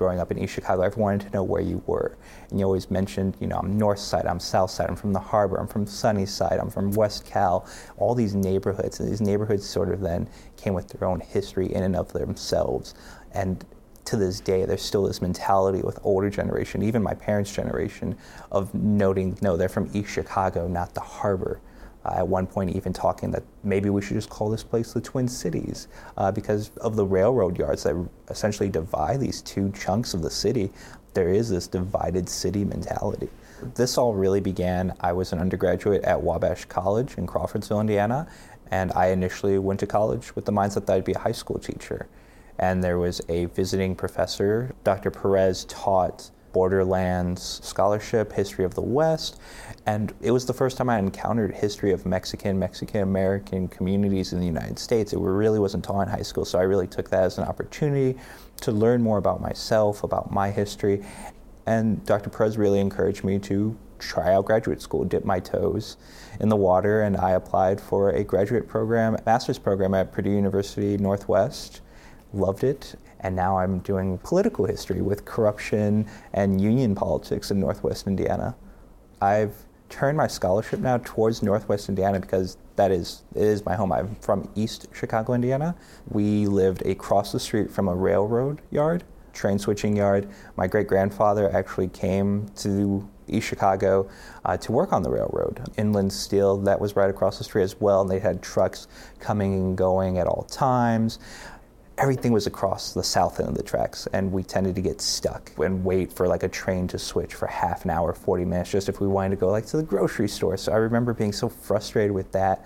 growing up in East Chicago, everyone wanted to know where you were. And you always mentioned, you know, I'm North Side, I'm South Side, I'm from the Harbor, I'm from Sunnyside, I'm from West Cal, all these neighborhoods. And these neighborhoods sort of then came with their own history in and of themselves. And to this day, there's still this mentality with older generation, even my parents' generation, of noting, no, they're from East Chicago, not the Harbor at one point even talking that maybe we should just call this place the Twin Cities uh, because of the railroad yards that essentially divide these two chunks of the city. There is this divided city mentality. This all really began. I was an undergraduate at Wabash College in Crawfordsville, Indiana, and I initially went to college with the mindset that I'd be a high school teacher. And there was a visiting professor, Dr. Perez taught Borderlands Scholarship, History of the West, and it was the first time I encountered history of Mexican, Mexican American communities in the United States. It really wasn't taught in high school, so I really took that as an opportunity to learn more about myself, about my history. And Dr. Perez really encouraged me to try out graduate school, dip my toes in the water, and I applied for a graduate program, master's program at Purdue University Northwest. Loved it, and now I'm doing political history with corruption and union politics in Northwest Indiana. I've turned my scholarship now towards Northwest Indiana because that is it is my home. I'm from East Chicago, Indiana. We lived across the street from a railroad yard, train switching yard. My great grandfather actually came to East Chicago uh, to work on the railroad. Inland Steel, that was right across the street as well, and they had trucks coming and going at all times everything was across the south end of the tracks, and we tended to get stuck and wait for like a train to switch for half an hour, 40 minutes, just if we wanted to go like to the grocery store. So I remember being so frustrated with that.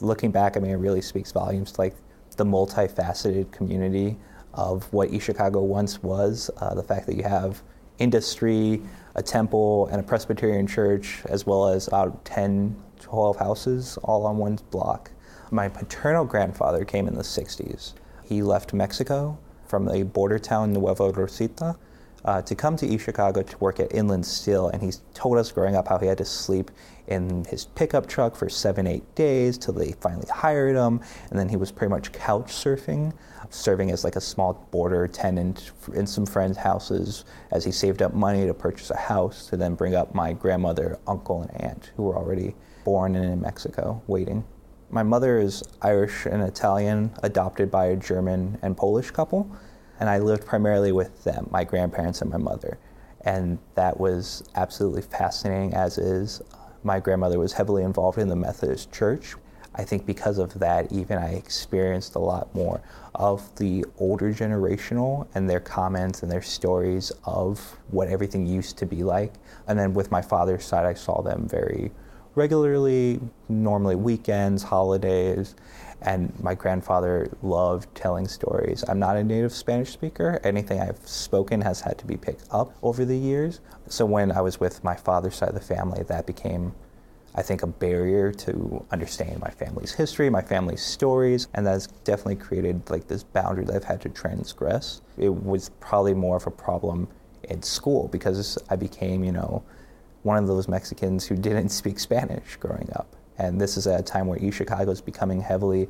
Looking back, I mean, it really speaks volumes to like the multifaceted community of what East Chicago once was. Uh, the fact that you have industry, a temple, and a Presbyterian church, as well as about 10, 12 houses all on one block. My paternal grandfather came in the 60s he left Mexico from a border town, Nuevo Rosita, uh, to come to East Chicago to work at Inland Steel. And he told us growing up how he had to sleep in his pickup truck for seven, eight days till they finally hired him. And then he was pretty much couch surfing, serving as like a small boarder tenant in some friends' houses as he saved up money to purchase a house to then bring up my grandmother, uncle, and aunt who were already born and in Mexico waiting. My mother is Irish and Italian, adopted by a German and Polish couple, and I lived primarily with them, my grandparents and my mother. And that was absolutely fascinating, as is. My grandmother was heavily involved in the Methodist Church. I think because of that, even I experienced a lot more of the older generational and their comments and their stories of what everything used to be like. And then with my father's side, I saw them very regularly, normally weekends, holidays, and my grandfather loved telling stories. I'm not a native Spanish speaker. Anything I've spoken has had to be picked up over the years. So when I was with my father's side of the family, that became I think a barrier to understanding my family's history, my family's stories, and that's definitely created like this boundary that I've had to transgress. It was probably more of a problem in school because I became, you know, one of those Mexicans who didn't speak Spanish growing up. And this is at a time where East Chicago is becoming heavily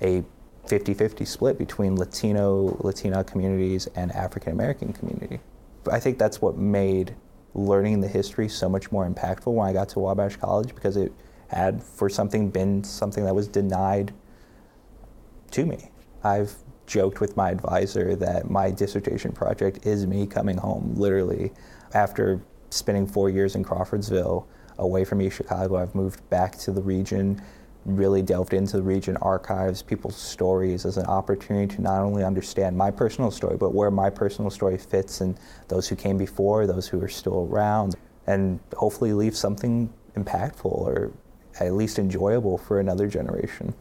a 50 50 split between Latino, Latina communities and African American community. I think that's what made learning the history so much more impactful when I got to Wabash College because it had, for something, been something that was denied to me. I've joked with my advisor that my dissertation project is me coming home, literally, after spending four years in Crawfordsville, away from East Chicago, I've moved back to the region, really delved into the region archives, people's stories as an opportunity to not only understand my personal story, but where my personal story fits and those who came before, those who are still around, and hopefully leave something impactful or at least enjoyable for another generation.